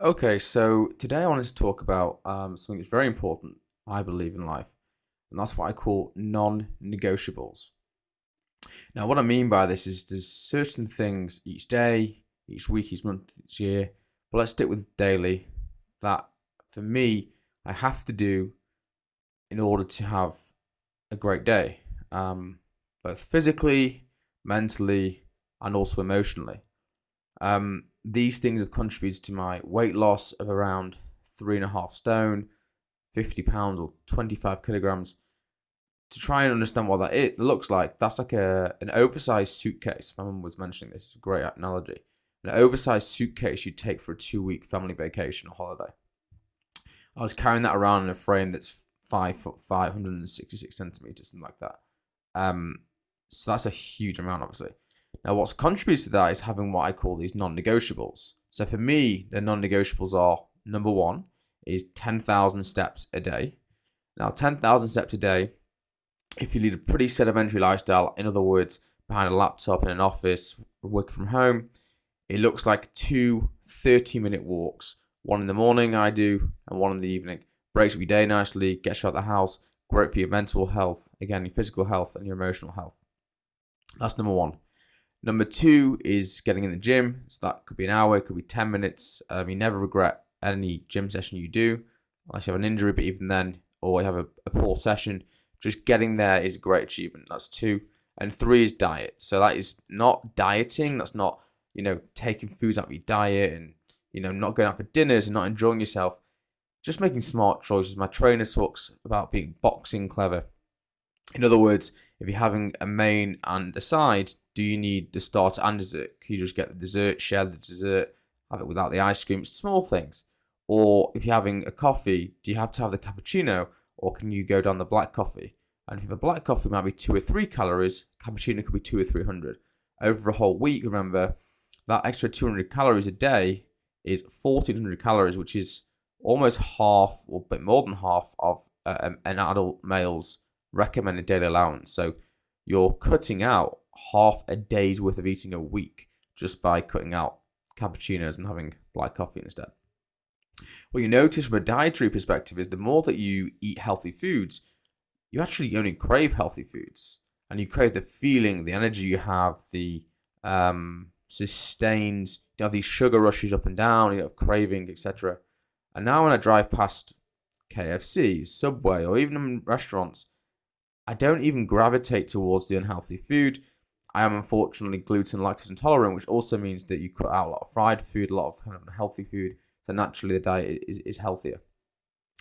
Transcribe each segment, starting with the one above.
Okay, so today I wanted to talk about um, something that's very important, I believe, in life, and that's what I call non negotiables. Now, what I mean by this is there's certain things each day, each week, each month, each year, but let's stick with daily, that for me, I have to do in order to have a great day, um, both physically, mentally, and also emotionally. Um, these things have contributed to my weight loss of around three and a half stone, 50 pounds or 25 kilograms. To try and understand what that it looks like, that's like a an oversized suitcase. My mum was mentioning this, it's a great analogy. An oversized suitcase you'd take for a two week family vacation or holiday. I was carrying that around in a frame that's five foot, 566 centimeters, something like that. Um, so that's a huge amount, obviously. Now, what's contributed to that is having what I call these non-negotiables. So for me, the non-negotiables are number one is 10,000 steps a day. Now, 10,000 steps a day, if you lead a pretty sedimentary lifestyle, in other words, behind a laptop in an office, work from home, it looks like two 30 minute walks. One in the morning, I do, and one in the evening. Breaks up your day nicely, gets you out of the house, great for your mental health, again, your physical health, and your emotional health. That's number one. Number two is getting in the gym. So that could be an hour, it could be 10 minutes. Um, you never regret any gym session you do, unless you have an injury, but even then, or you have a, a poor session, just getting there is a great achievement. That's two. And three is diet. So that is not dieting. That's not, you know, taking foods out of your diet and, you know, not going out for dinners and not enjoying yourself. Just making smart choices. My trainer talks about being boxing clever. In other words, if you're having a main and a side, do you need the starter and dessert? Can you just get the dessert, share the dessert, have it without the ice cream? It's small things. Or if you're having a coffee, do you have to have the cappuccino or can you go down the black coffee? And if a black coffee, might be two or three calories. Cappuccino could be two or three hundred. Over a whole week, remember that extra 200 calories a day is 1400 calories, which is almost half or a bit more than half of uh, an adult male's recommended daily allowance. So you're cutting out half a day's worth of eating a week just by cutting out cappuccinos and having black coffee instead. What you notice from a dietary perspective is the more that you eat healthy foods, you actually only crave healthy foods and you crave the feeling, the energy you have, the um, sustained, you have these sugar rushes up and down, you have craving, etc. And now when I drive past KFC, Subway, or even restaurants, I don't even gravitate towards the unhealthy food I am unfortunately gluten lactose intolerant, which also means that you cut out a lot of fried food, a lot of kind of unhealthy food. So naturally, the diet is, is healthier.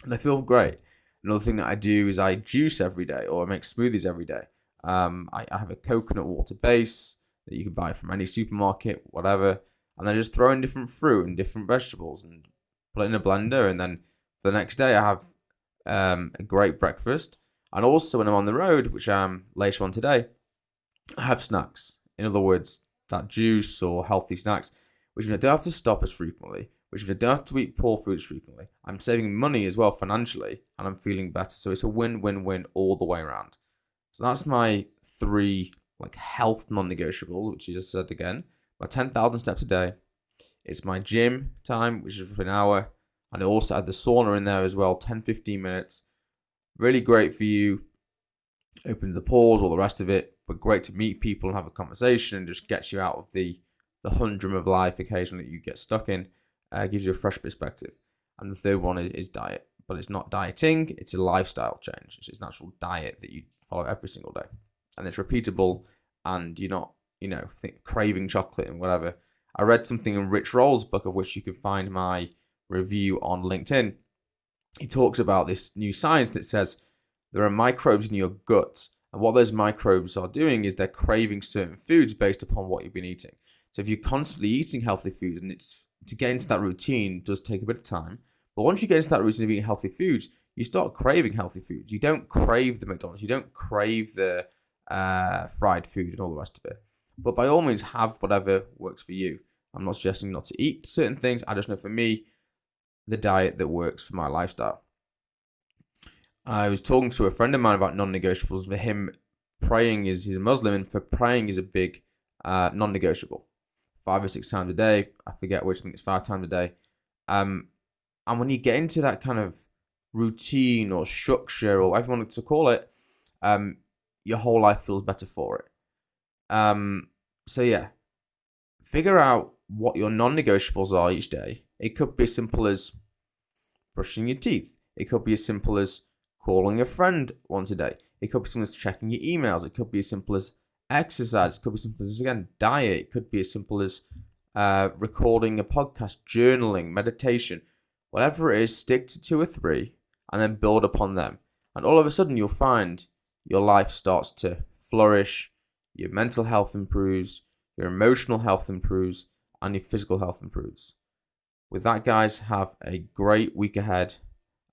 And I feel great. Another thing that I do is I juice every day or I make smoothies every day. Um, I, I have a coconut water base that you can buy from any supermarket, whatever. And I just throw in different fruit and different vegetables and put it in a blender. And then for the next day, I have um, a great breakfast. And also, when I'm on the road, which I am later on today, have snacks. In other words, that juice or healthy snacks, which means I don't have to stop as frequently, which means I don't have to eat poor foods frequently. I'm saving money as well financially, and I'm feeling better. So it's a win-win-win all the way around. So that's my three like health non-negotiables, which you just said again. My 10,000 steps a day. It's my gym time, which is for an hour. And I also add the sauna in there as well, 10, 15 minutes. Really great for you. Opens the pores, all the rest of it but great to meet people and have a conversation and just gets you out of the the humdrum of life occasionally that you get stuck in. Uh, gives you a fresh perspective. And the third one is, is, diet, but it's not dieting; it's a lifestyle change. It's, an actual diet that you follow every single day, and it's repeatable. And you're not, you know, think, craving chocolate and whatever. I read something in Rich Roll's book, of which you can find my review on LinkedIn. He talks about this new science that says there are microbes in your gut and what those microbes are doing is they're craving certain foods based upon what you've been eating. So if you're constantly eating healthy foods, and it's to get into that routine does take a bit of time. But once you get into that routine of eating healthy foods, you start craving healthy foods. You don't crave the McDonald's. You don't crave the uh, fried food and all the rest of it. But by all means, have whatever works for you. I'm not suggesting not to eat certain things. I just know for me, the diet that works for my lifestyle. I was talking to a friend of mine about non-negotiables. For him, praying is he's a Muslim, and for praying is a big uh, non-negotiable. Five or six times a day. I forget which. I think it's five times a day. Um, and when you get into that kind of routine or structure or whatever you want to call it, um, your whole life feels better for it. Um, so yeah, figure out what your non-negotiables are each day. It could be as simple as brushing your teeth. It could be as simple as calling a friend once a day. It could be simple as checking your emails. It could be as simple as exercise. It could be as simple as again diet. It could be as simple as uh, recording a podcast, journaling, meditation, whatever it is. Stick to two or three, and then build upon them. And all of a sudden, you'll find your life starts to flourish. Your mental health improves. Your emotional health improves, and your physical health improves. With that, guys, have a great week ahead,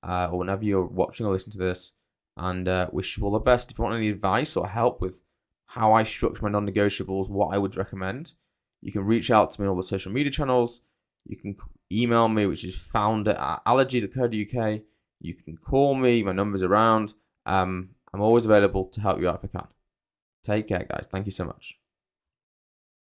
uh, or whenever you're watching or listening to this, and uh, wish you all the best. If you want any advice or help with how I structure my non negotiables, what I would recommend, you can reach out to me on all the social media channels. You can email me, which is founder at allergy.co.uk. You can call me, my number's around. Um, I'm always available to help you out if I can. Take care, guys. Thank you so much.